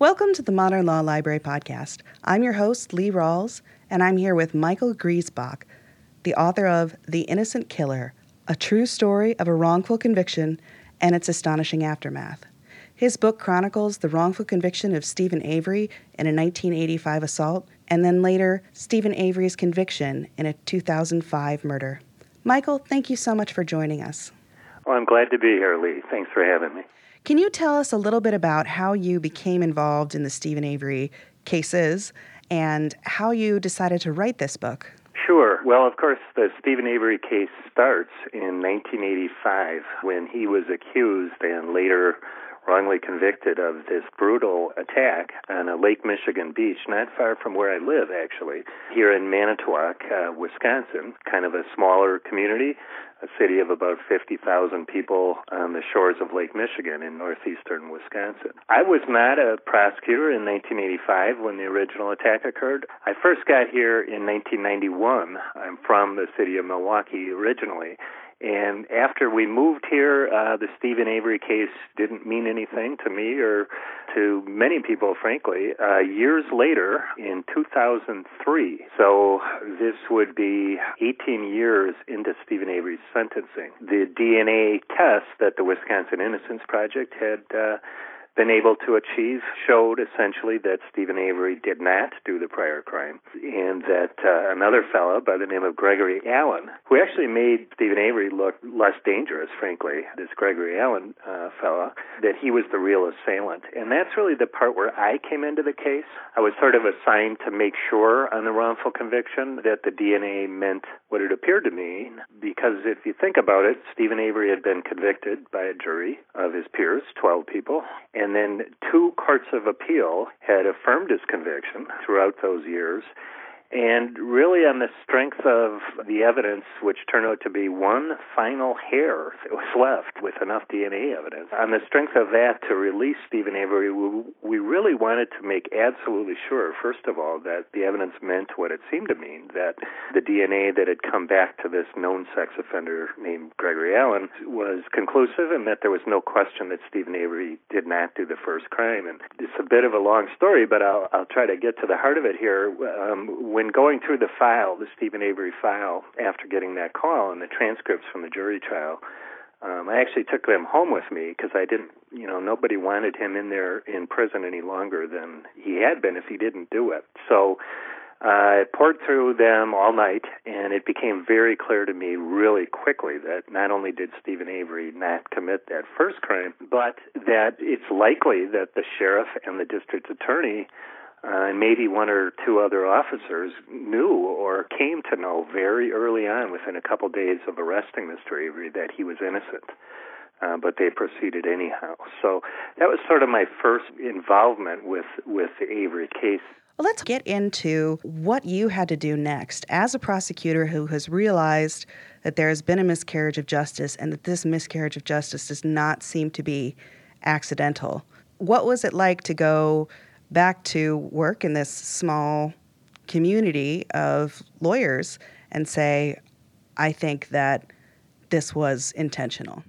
Welcome to the Modern Law Library podcast. I'm your host, Lee Rawles, and I'm here with Michael Griesbach, the author of The Innocent Killer A True Story of a Wrongful Conviction and Its Astonishing Aftermath. His book chronicles the wrongful conviction of Steven Avery in a 1985 assault, and then later, Steven Avery's conviction in a 2005 murder. Michael, thank you so much for joining us. Well, I'm glad to be here, Lee. Thanks for having me. Can you tell us a little bit about how you became involved in the Steven Avery cases and how you decided to write this book? Sure. Well, of course, the Steven Avery case starts in 1985 when he was accused and later wrongly convicted of this brutal attack on a Lake Michigan beach, not far from where I live, actually, here in Manitowoc, uh, Wisconsin, kind of a smaller community, a city of about 50,000 people on the shores of Lake Michigan in northeastern Wisconsin. I was not a prosecutor in 1985 when the original attack occurred. I first got here in 1991. I'm from the city of Milwaukee originally and after we moved here, uh, the Steven Avery case didn't mean anything to me or to many people, frankly. Uh, years later, in 2003, so this would be 18 years into Steven Avery's sentencing, the DNA test that the Wisconsin Innocence Project had uh, been able to achieve showed essentially that Steven Avery did not do the prior crime, and that uh, another fellow by the name of Gregory Allen, who actually made Steven Avery look less dangerous, frankly, this Gregory Allen uh, fellow, that he was the real assailant. And that's really the part where I came into the case. I was sort of assigned to make sure on the wrongful conviction that the DNA meant what it appeared to mean, because if you think about it, Steven Avery had been convicted by a jury of his peers, 12 people, and then two courts of appeal had affirmed his conviction throughout those years. And really, on the strength of the evidence, which turned out to be one final hair that was left with enough DNA evidence, on the strength of that to release Steven Avery, we really wanted to make absolutely sure, first of all, that the evidence meant what it seemed to mean, that the DNA that had come back to this known sex offender named Gregory Allen was conclusive and that there was no question that Steven Avery did not do the first crime. And it's a bit of a long story, but I'll, I'll try to get to the heart of it here. Um, when going through the file, the Steven Avery file, after getting that call and the transcripts from the jury trial, um, I actually took them home with me because I didn't, you know, nobody wanted him in there in prison any longer than he had been if he didn't do it. So uh, I poured through them all night, and it became very clear to me really quickly that not only did Steven Avery not commit that first crime, but that it's likely that the sheriff and the district attorney uh, and maybe one or two other officers knew or came to know very early on, within a couple days of arresting Mr. Avery, that he was innocent. Uh, but they proceeded anyhow. So that was sort of my first involvement with with the Avery case. Well, let's get into what you had to do next as a prosecutor who has realized that there has been a miscarriage of justice and that this miscarriage of justice does not seem to be accidental. What was it like to go back to work in this small community of lawyers and say, I think that this was intentional?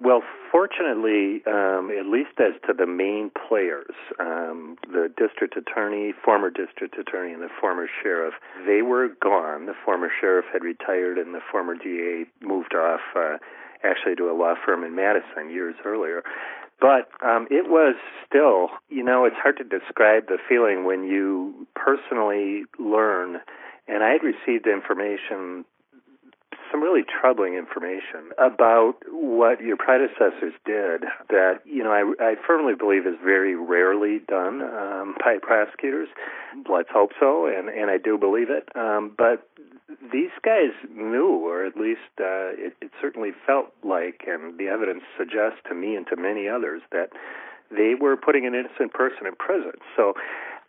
Well, fortunately, um, at least as to the main players, um, the district attorney, former district attorney, and the former sheriff, they were gone. The former sheriff had retired, and the former DA moved off, uh, actually, to a law firm in Madison years earlier. But um, it was still, you know, it's hard to describe the feeling when you personally learn. And I had received information, some really troubling information about what your predecessors did that, you know, I, I firmly believe is very rarely done um, by prosecutors. Let's hope so, and, and I do believe it. Um, but these guys knew, or at least uh, it, it certainly felt like, and the evidence suggests to me and to many others that they were putting an innocent person in prison. So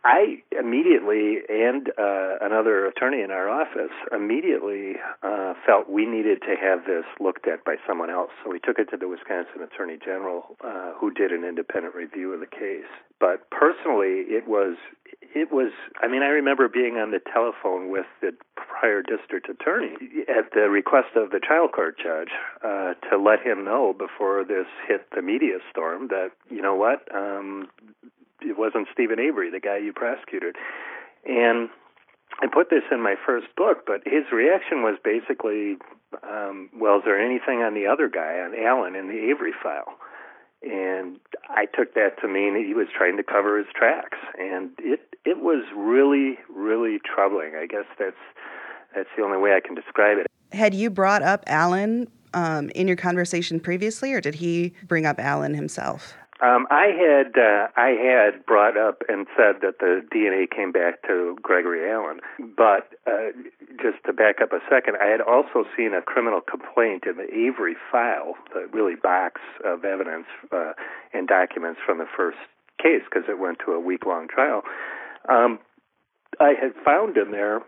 I immediately, and uh, another attorney in our office, immediately uh, felt we needed to have this looked at by someone else. So we took it to the Wisconsin Attorney General, uh, who did an independent review of the case. But personally, it was it was i mean i remember being on the telephone with the prior district attorney at the request of the trial court judge uh to let him know before this hit the media storm that you know what um wasn't Steven Avery, the guy you prosecuted. And I put this in my first book, but his reaction was basically, um, well, is there anything on the other guy, on Allen, in the Avery file? And I took that to mean he was trying to cover his tracks, and it it was really really troubling. I guess that's that's the only way I can describe it. Had you brought up Allen um, in your conversation previously, or did he bring up Allen himself? Um, I had uh, I had brought up and said that the DNA came back to Gregory Allen, but uh, just to back up a second, I had also seen a criminal complaint in the Avery file, the really box of evidence uh, and documents from the first case because it went to a week long trial. Um, I had found in there,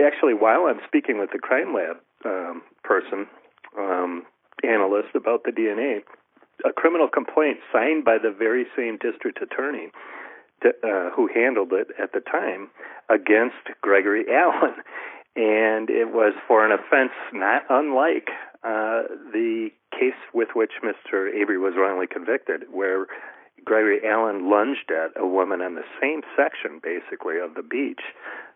actually, while I'm speaking with the crime lab um, person, um, analyst about the DNA a criminal complaint signed by the very same district attorney to, uh, who handled it at the time against Gregory Allen. And it was for an offense not unlike uh, the case with which Mr. Avery was wrongly convicted, where Gregory Allen lunged at a woman on the same section, basically, of the beach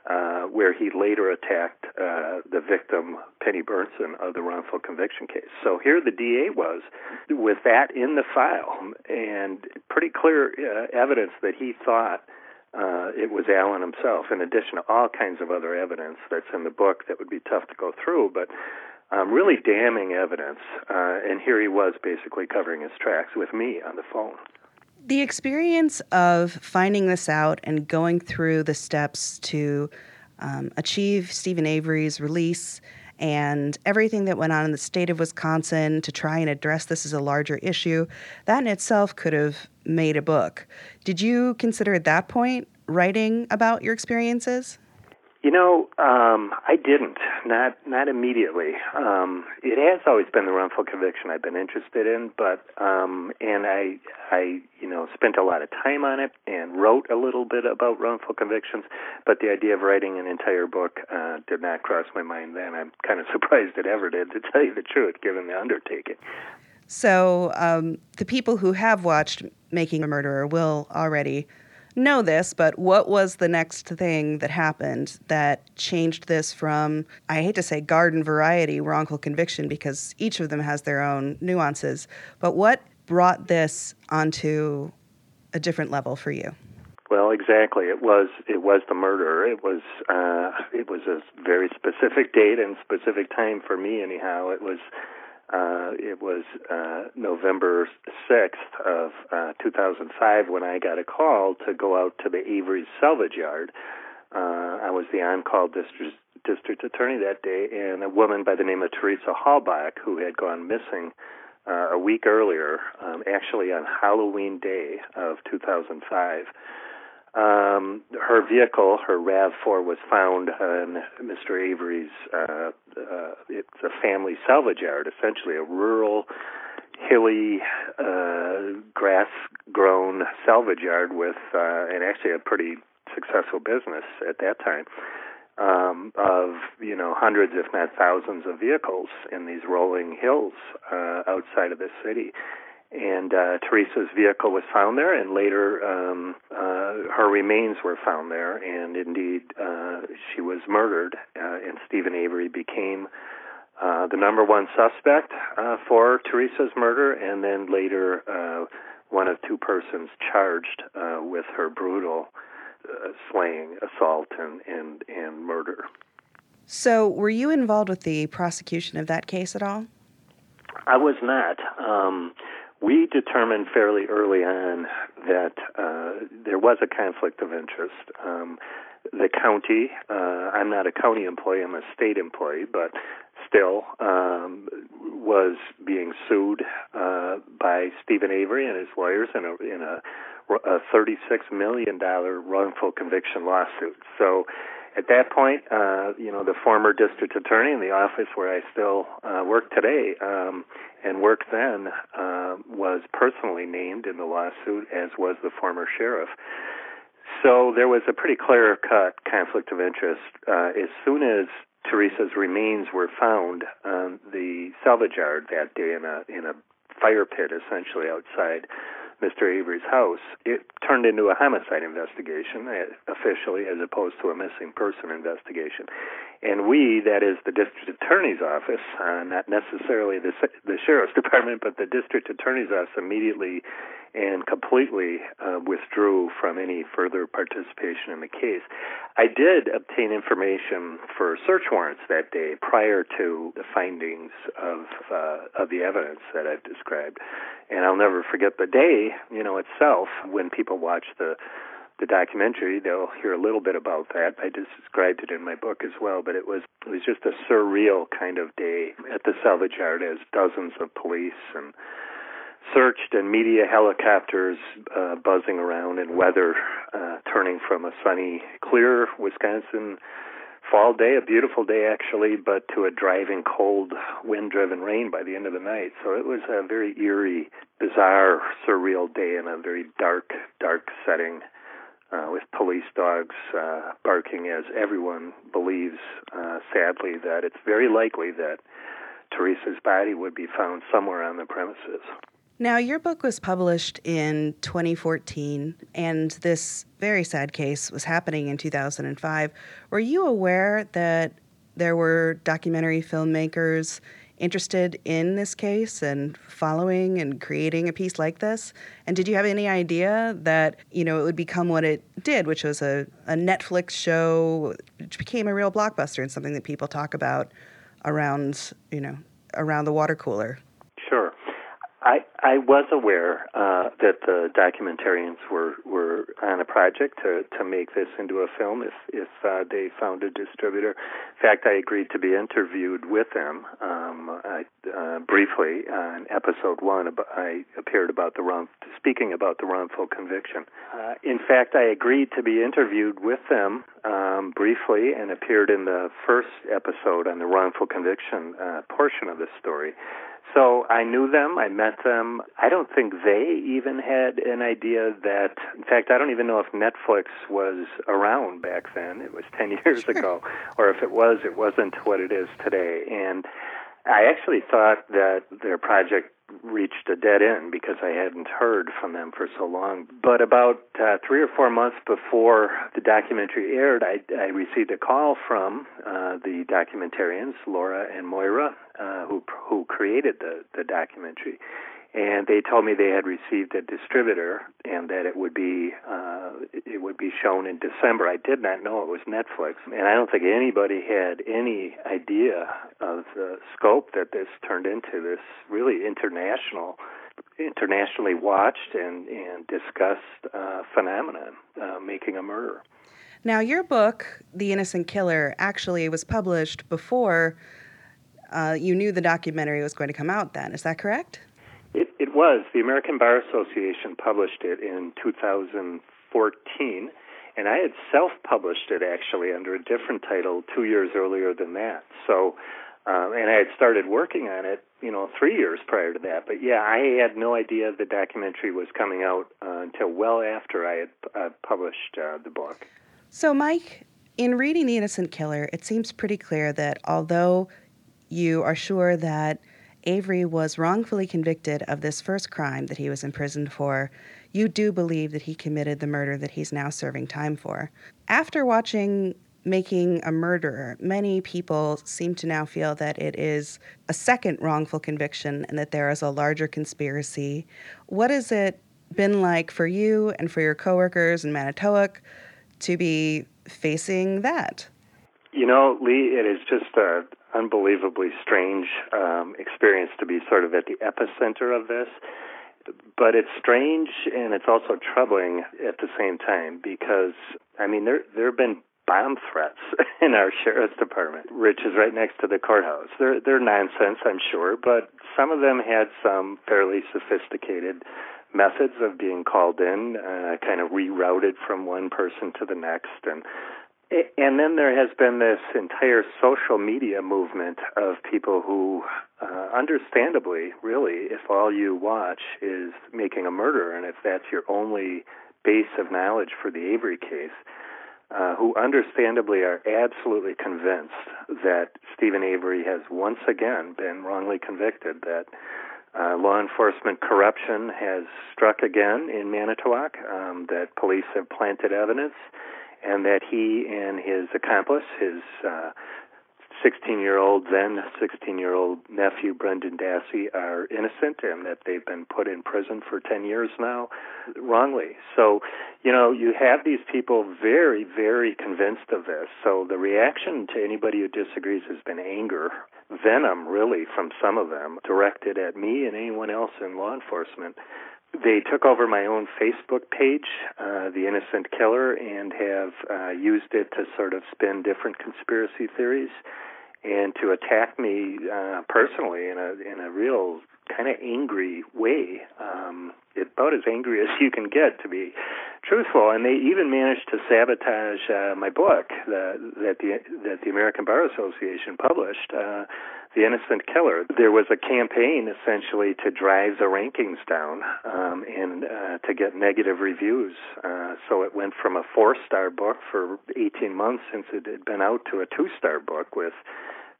uh, where he later attacked uh, the victim, Penny Beerntsen, of the wrongful conviction case. So here the DA was with that in the file and pretty clear uh, evidence that he thought uh, it was Allen himself, in addition to all kinds of other evidence that's in the book that would be tough to go through, but um, really damning evidence. Uh, and here he was basically covering his tracks with me on the phone. The experience of finding this out and going through the steps to um, achieve Steven Avery's release and everything that went on in the state of Wisconsin to try and address this as a larger issue, that in itself could have made a book. Did you consider at that point writing about your experiences? You know, um, I didn't. Not not immediately. Um, it has always been the wrongful conviction I've been interested in, but um, and I I you know spent a lot of time on it and wrote a little bit about wrongful convictions, but the idea of writing an entire book uh, did not cross my mind then. I'm kind of surprised it ever did, to tell you the truth, given the undertaking. So um, the people who have watched Making a Murderer will already know this, but what was the next thing that happened that changed this from, I hate to say garden variety wrongful conviction because each of them has their own nuances, but what brought this onto a different level for you? Well, exactly. It was it was the murder. It was uh, it was a very specific date and specific time for me. Anyhow, it was uh, it was uh, November 6th of uh, 2005 when I got a call to go out to the Avery salvage yard. Uh, I was the on-call district district attorney that day, and a woman by the name of Teresa Halbach, who had gone missing uh, a week earlier, um, actually on Halloween Day of 2005 um, her vehicle, her RAV4, was found on Mr. Avery's. Uh, uh, it's a family salvage yard, essentially a rural, hilly, uh, grass-grown salvage yard with, uh, and actually a pretty successful business at that time. Um, of you know hundreds, if not thousands, of vehicles in these rolling hills uh, outside of the city, and uh, Teresa's vehicle was found there, and later um, uh, her remains were found there, and indeed uh, she was murdered, uh, and Steven Avery became uh, the number one suspect uh, for Teresa's murder, and then later uh, one of two persons charged uh, with her brutal uh, slaying, assault, and, and, and murder. So, were you involved with the prosecution of that case at all? I was not. Um, we determined fairly early on that uh, there was a conflict of interest. Um, the county, uh, I'm not a county employee, I'm a state employee, but still um, was being sued uh, by Steven Avery and his lawyers in a, in a, a $36 million wrongful conviction lawsuit. So at that point, uh, you know, the former district attorney in the office where I still uh, work today um, and worked then uh, was personally named in the lawsuit, as was the former sheriff. So there was a pretty clear cut conflict of interest. Uh, as soon as Teresa's remains were found on the salvage yard that day in a in a fire pit, essentially outside Mr. Avery's house, it turned into a homicide investigation uh, officially as opposed to a missing person investigation. And we, that is the district attorney's office, uh, not necessarily the, the sheriff's department, but the district attorney's office immediately and completely uh, withdrew from any further participation in the case. I did obtain information for search warrants that day prior to the findings of uh, of the evidence that I've described, and I'll never forget the day, you know, itself when people watched the the documentary, they'll hear a little bit about that. I described it in my book as well, but it was it was just a surreal kind of day at the salvage yard as dozens of police and searched and media helicopters uh, buzzing around and weather uh, turning from a sunny, clear Wisconsin fall day, a beautiful day actually, but to a driving cold, wind driven rain by the end of the night. So it was a very eerie, bizarre, surreal day in a very dark, dark setting. Uh, with police dogs uh, barking, as everyone believes, uh, sadly, that it's very likely that Teresa's body would be found somewhere on the premises. Now, your book was published in 2014, and this very sad case was happening in 2005. Were you aware that there were documentary filmmakers interested in this case and following and creating a piece like this? And did you have any idea that, you know, it would become what it did, which was a, a Netflix show, which became a real blockbuster and something that people talk about around, you know, around the water cooler? I was aware uh, that the documentarians were were on a project to to make this into a film if if uh, they found a distributor. In fact, I agreed to be interviewed with them. Um, I, uh, briefly on episode one, I appeared about the wrong speaking about the wrongful conviction. Uh, in fact, I agreed to be interviewed with them um, briefly and appeared in the first episode on the wrongful conviction uh, portion of the story. So I knew them, I met them. I don't think they even had an idea that, in fact, I don't even know if Netflix was around back then. It was 10 years ago. Or if it was, it wasn't what it is today. And I actually thought that their project reached a dead end because I hadn't heard from them for so long. But about uh, three or four months before the documentary aired, I, I received a call from uh, the documentarians, Laura and Moira, uh, who who created the the documentary, and they told me they had received a distributor and that it would be uh, it would be shown in December. I did not know it was Netflix, and I don't think anybody had any idea of the scope that this turned into. This really international, internationally watched and and discussed uh, phenomenon, uh, making a murder. Now, your book, The Innocent Killer, actually was published before uh, you knew the documentary was going to come out. Then, is that correct? Was. The American Bar Association published it in 2014, and I had self published it actually under a different title two years earlier than that. So, um, and I had started working on it, you know, three years prior to that. But yeah, I had no idea the documentary was coming out uh, until well after I had uh, published uh, the book. So, Mike, in reading The Innocent Killer, it seems pretty clear that although you are sure that Avery was wrongfully convicted of this first crime that he was imprisoned for, you do believe that he committed the murder that he's now serving time for. After watching Making a Murderer, many people seem to now feel that it is a second wrongful conviction and that there is a larger conspiracy. What has it been like for you and for your coworkers in Manitowoc to be facing that? You know, Lee, it is just a, unbelievably strange um, experience to be sort of at the epicenter of this. But it's strange and it's also troubling at the same time because I mean there there have been bomb threats in our sheriff's department, which is right next to the courthouse. They're they're nonsense, I'm sure, but some of them had some fairly sophisticated methods of being called in, uh, kind of rerouted from one person to the next, and and then there has been this entire social media movement of people who, uh, understandably, really, if all you watch is making a murder, and if that's your only base of knowledge for the Avery case, uh, who understandably are absolutely convinced that Steven Avery has once again been wrongly convicted, that Uh, law enforcement corruption has struck again in Manitowoc, um, that police have planted evidence, and that he and his accomplice, his uh, 16 year old, then 16 year old nephew, Brendan Dassey, are innocent and that they've been put in prison for 10 years now wrongly. So, you know, you have these people very, very convinced of this. So the reaction to anybody who disagrees has been anger, venom, really, from some of them, directed at me and anyone else in law enforcement they took over my own Facebook page, uh, The Innocent Killer, and have uh, used it to sort of spin different conspiracy theories and to attack me uh, personally in a in a real kind of angry way. Um, about as angry as you can get, to be truthful. And they even managed to sabotage uh, my book the, that the that the American Bar Association published. Uh, the Innocent Killer. There was a campaign essentially to drive the rankings down um, and uh, to get negative reviews. Uh, so it went from a four star book for 18 months since it had been out to a two star book with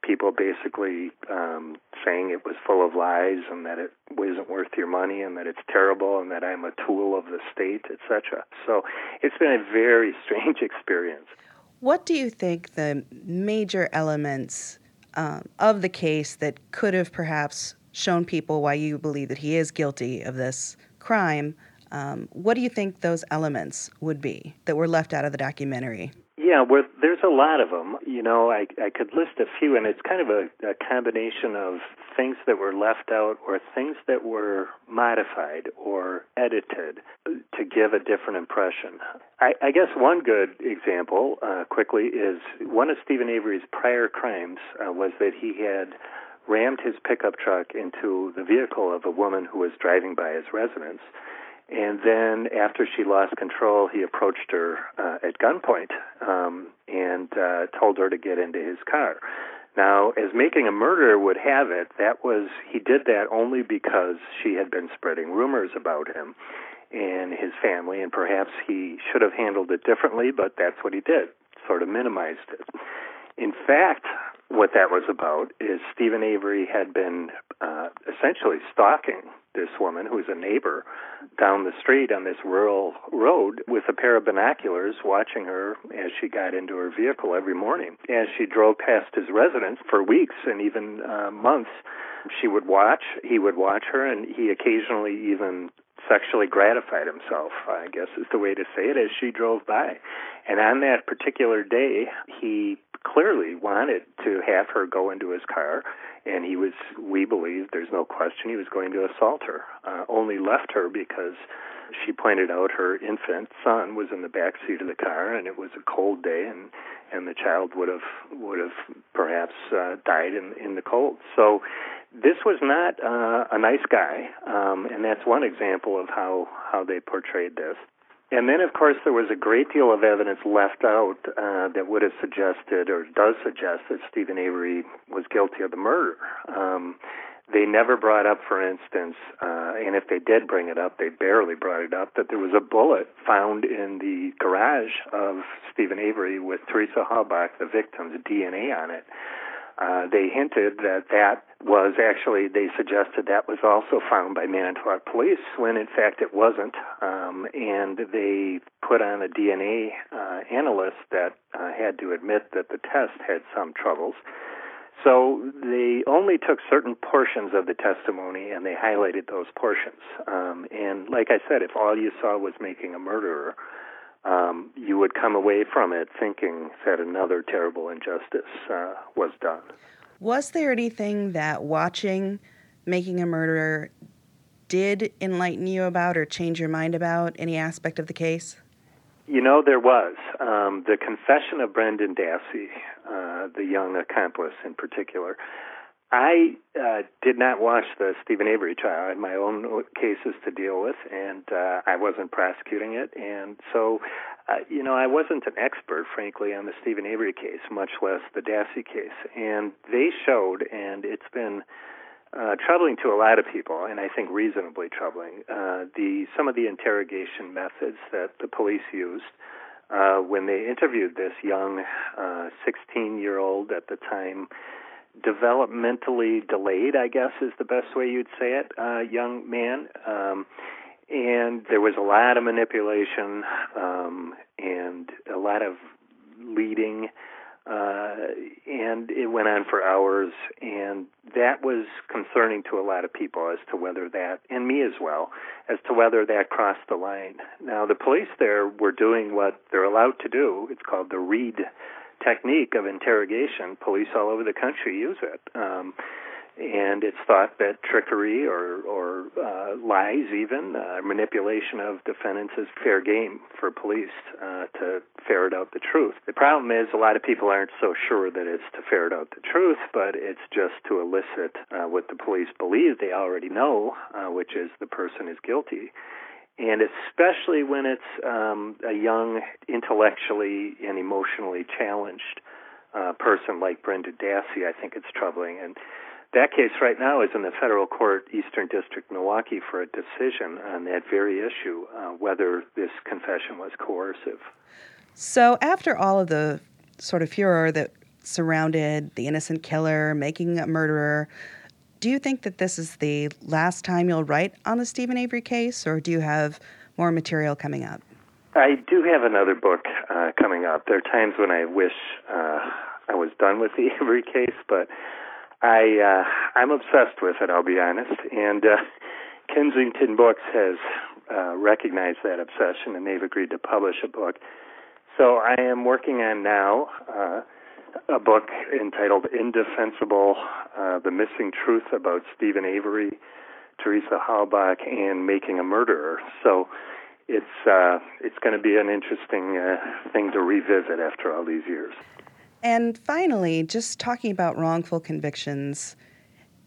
people basically um, saying it was full of lies and that it wasn't worth your money and that it's terrible and that I'm a tool of the state, etc. So it's been a very strange experience. What do you think the major elements um, of the case that could have perhaps shown people why you believe that he is guilty of this crime. Um, what do you think those elements would be that were left out of the documentary? Yeah, well, there's a lot of them. You know, I I could list a few, and it's kind of a, a combination of things that were left out or things that were modified or edited to give a different impression. I, I guess one good example, uh, quickly, is one of Steven Avery's prior crimes uh, was that he had rammed his pickup truck into the vehicle of a woman who was driving by his residence and then after she lost control, he approached her uh, at gunpoint um, and uh, told her to get into his car. Now, as making a murderer would have it, that was he did that only because she had been spreading rumors about him and his family, and perhaps he should have handled it differently, but that's what he did, sort of minimized it. In fact, what that was about is Steven Avery had been uh, essentially stalking this woman who was a neighbor down the street on this rural road with a pair of binoculars watching her as she got into her vehicle every morning. As she drove past his residence for weeks and even uh, months, she would watch, he would watch her, and he occasionally even sexually gratified himself, I guess is the way to say it, as she drove by. And on that particular day, he clearly wanted to have her go into his car, and he was, we believe, there's no question, he was going to assault her. Uh, only left her because she pointed out her infant son was in the back seat of the car, and it was a cold day, and and the child would have would have perhaps uh, died in in the cold. So this was not uh, a nice guy, um, and that's one example of how how they portrayed this. And then, of course, there was a great deal of evidence left out uh, that would have suggested, or does suggest, that Steven Avery was guilty of the murder. Um, they never brought up, for instance, uh, and if they did bring it up, they barely brought it up, that there was a bullet found in the garage of Steven Avery with Teresa Halbach, the victim's DNA on it. Uh, they hinted that that was actually, they suggested that was also found by Manitowoc police when in fact it wasn't. Um, and they put on a DNA uh, analyst that uh, had to admit that the test had some troubles. So they only took certain portions of the testimony and they highlighted those portions. Um, and like I said, if all you saw was making a murderer, um, you would come away from it thinking that another terrible injustice uh, was done. Was there anything that watching Making a Murderer did enlighten you about or change your mind about any aspect of the case? You know, there was. Um, the confession of Brendan Dassey, uh, the young accomplice in particular, I uh, did not watch the Steven Avery trial. I had my own cases to deal with, and uh, I wasn't prosecuting it. And so, uh, you know, I wasn't an expert, frankly, on the Steven Avery case, much less the Dassey case. And they showed, and it's been uh, troubling to a lot of people, and I think reasonably troubling, uh, the some of the interrogation methods that the police used. Uh, when they interviewed this young 16 uh, at the time developmentally delayed, I guess is the best way you'd say it, uh, young man. Um, and there was a lot of manipulation um, and a lot of leading uh, and it went on for hours, and that was concerning to a lot of people as to whether that, and me as well, as to whether that crossed the line. Now, the police there were doing what they're allowed to do. It's called the Reid technique of interrogation. Police all over the country use it. Um, and it's thought that trickery or, or uh, lies, even uh, manipulation of defendants, is fair game for police uh, to ferret out the truth. The problem is a lot of people aren't so sure that it's to ferret out the truth, but it's just to elicit uh, what the police believe they already know, uh, which is the person is guilty. And especially when it's um, a young, intellectually and emotionally challenged uh, person like Brendan Dassey, I think it's troubling. And that case right now is in the federal court, Eastern District, Milwaukee, for a decision on that very issue, uh, whether this confession was coercive. So, after all of the sort of furor that surrounded the innocent killer making a murderer, do you think that this is the last time you'll write on the Steven Avery case, or do you have more material coming up? I do have another book uh, coming up. There are times when I wish uh, I was done with the Avery case, but I uh, I'm obsessed with it. I'll be honest. And uh, Kensington Books has uh, recognized that obsession, and they've agreed to publish a book. So I am working on now uh, a book entitled "Indefensible: uh, The Missing Truth About Steven Avery, Teresa Halbach, and Making a Murderer." So it's uh, it's going to be an interesting uh, thing to revisit after all these years. And finally, just talking about wrongful convictions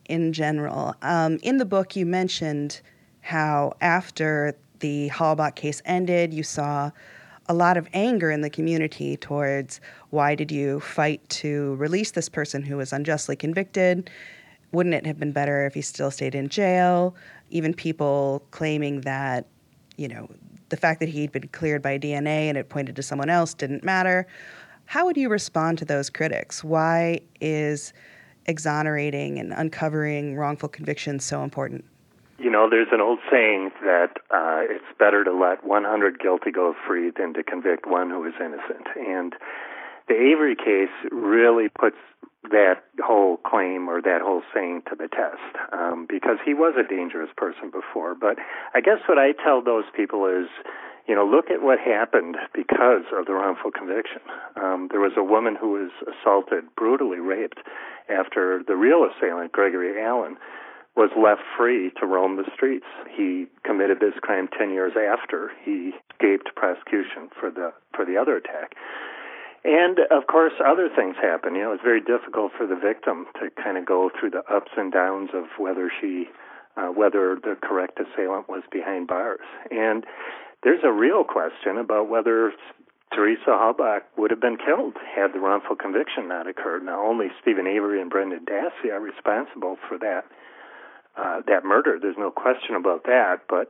in general. Um, in the book, you mentioned how after the Halbach case ended, you saw a lot of anger in the community towards why did you fight to release this person who was unjustly convicted? Wouldn't it have been better if he still stayed in jail? Even people claiming that, you know, the fact that he'd been cleared by DNA and it pointed to someone else didn't matter. How would you respond to those critics? Why is exonerating and uncovering wrongful convictions so important? You know, there's an old saying that uh, it's better to let 100 guilty go free than to convict one who is innocent. And the Avery case really puts that whole claim or that whole saying to the test um, because he was a dangerous person before. But I guess what I tell those people is you know, look at what happened because of the wrongful conviction. Um, there was a woman who was assaulted, brutally raped, after the real assailant, Gregory Allen, was left free to roam the streets. He committed this crime 10 years after he escaped prosecution for the for the other attack. And of course, other things happen. You know, it's very difficult for the victim to kind of go through the ups and downs of whether she, uh, whether the correct assailant was behind bars. And there's a real question about whether Teresa Halbach would have been killed had the wrongful conviction not occurred. Now, only Steven Avery and Brendan Dassey are responsible for that uh, that murder. There's no question about that. But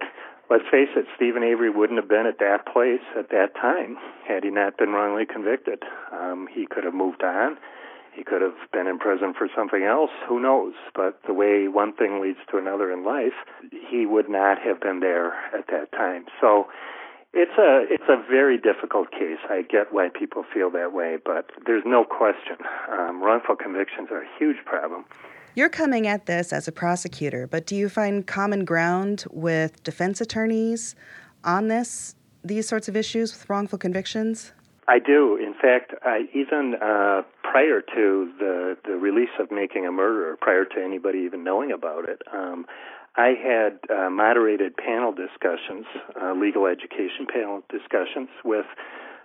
let's face it, Steven Avery wouldn't have been at that place at that time had he not been wrongly convicted. Um, he could have moved on. He could have been in prison for something else. Who knows? But the way one thing leads to another in life, he would not have been there at that time. So it's a it's a very difficult case. I get why people feel that way, but there's no question. Um, wrongful convictions are a huge problem. You're coming at this as a prosecutor, but do you find common ground with defense attorneys on this these sorts of issues with wrongful convictions? I do. In fact, I, even uh, prior to the the release of Making a Murderer, prior to anybody even knowing about it, um, I had uh, moderated panel discussions, uh, legal education panel discussions with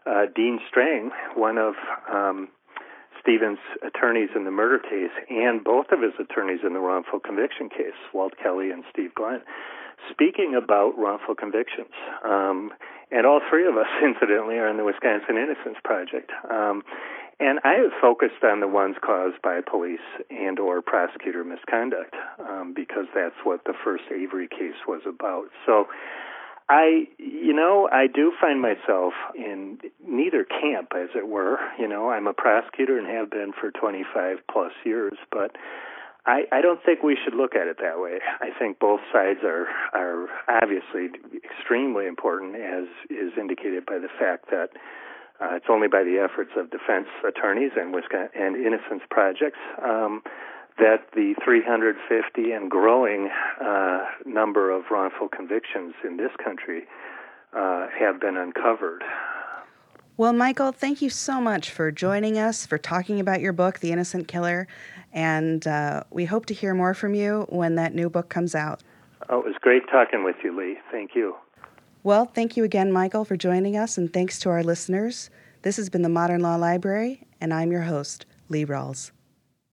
uh, Dean Strang, one of um, Steven's attorneys in the murder case, and both of his attorneys in the wrongful conviction case, Walt Kelly and Steve Glynn, speaking about wrongful convictions. Um, and all three of us, incidentally, are in the Wisconsin Innocence Project. Um, and I have focused on the ones caused by police and or prosecutor misconduct um, because that's what the first Avery case was about. So I, you know, I do find myself in neither camp, as it were. You know, I'm a prosecutor and have been for 25 plus years, but I, I don't think we should look at it that way. I think both sides are are obviously extremely important, as is indicated by the fact that uh, it's only by the efforts of defense attorneys and Wisconsin and Innocence Projects um, that the 350 and growing uh, number of wrongful convictions in this country uh, have been uncovered. Well, Michael, thank you so much for joining us, for talking about your book, The Innocent Killer, and uh, we hope to hear more from you when that new book comes out. Oh, it was great talking with you, Lee. Thank you. Well, thank you again, Michael, for joining us, and thanks to our listeners. This has been the Modern Law Library, and I'm your host, Lee Rawles.